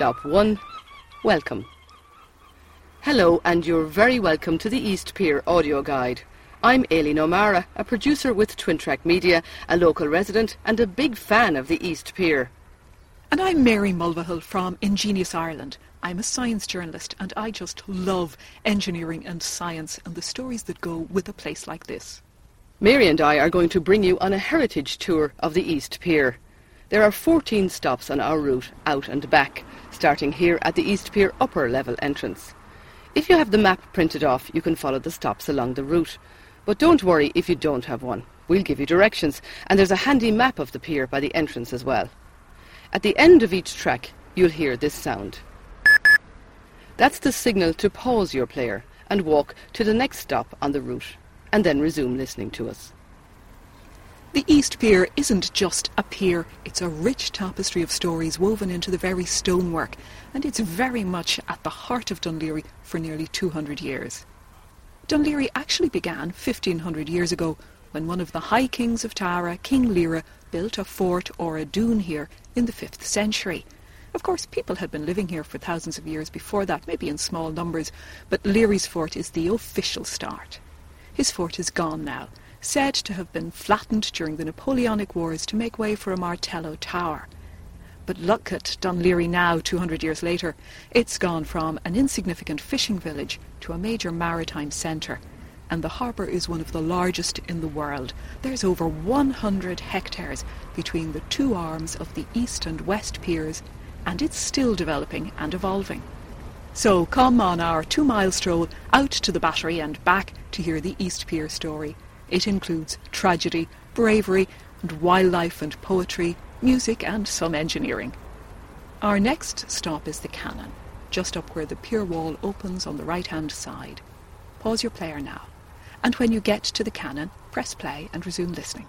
Stop 1. Welcome. Hello, and you're very welcome to the East Pier audio guide. I'm Aileen O'Mara, a producer with Twin Track Media, a local resident, and a big fan of the East Pier. And I'm Mary Mulvihill from Ingenious Ireland. I'm a science journalist and I just love engineering and science and the stories that go with a place like this. Mary and I are going to bring you on a heritage tour of the East Pier. There are 14 stops on our route out and back, starting here at the East Pier upper level entrance. If you have the map printed off, you can follow the stops along the route. But don't worry if you don't have one. We'll give you directions, and there's a handy map of the pier by the entrance as well. At the end of each track, you'll hear this sound. That's the signal to pause your player and walk to the next stop on the route, and then resume listening to us. The East Pier isn't just a pier, it's a rich tapestry of stories woven into the very stonework, and it's very much at the heart of Laoghaire for nearly 200 years. Laoghaire actually began 1500 years ago when one of the High Kings of Tara, King Laoghaire, built a fort or a dún here in the 5th century. Of course, people had been living here for thousands of years before that, maybe in small numbers, but Laoghaires fort is the official start. His fort is gone now, said to have been flattened during the Napoleonic Wars to make way for a Martello Tower. But look at Laoghaire now, 200 years later. It's gone from an insignificant fishing village to a major maritime centre. And the harbour is one of the largest in the world. There's over 100 hectares between the two arms of the east and west piers, and it's still developing and evolving. So come on our two mile stroll out to the battery and back to hear the East Pier story. It includes tragedy, bravery, and wildlife and poetry, music and some engineering. Our next stop is the cannon, just up where the pier wall opens on the right hand side. Pause your player now, and when you get to the cannon, press play and resume listening.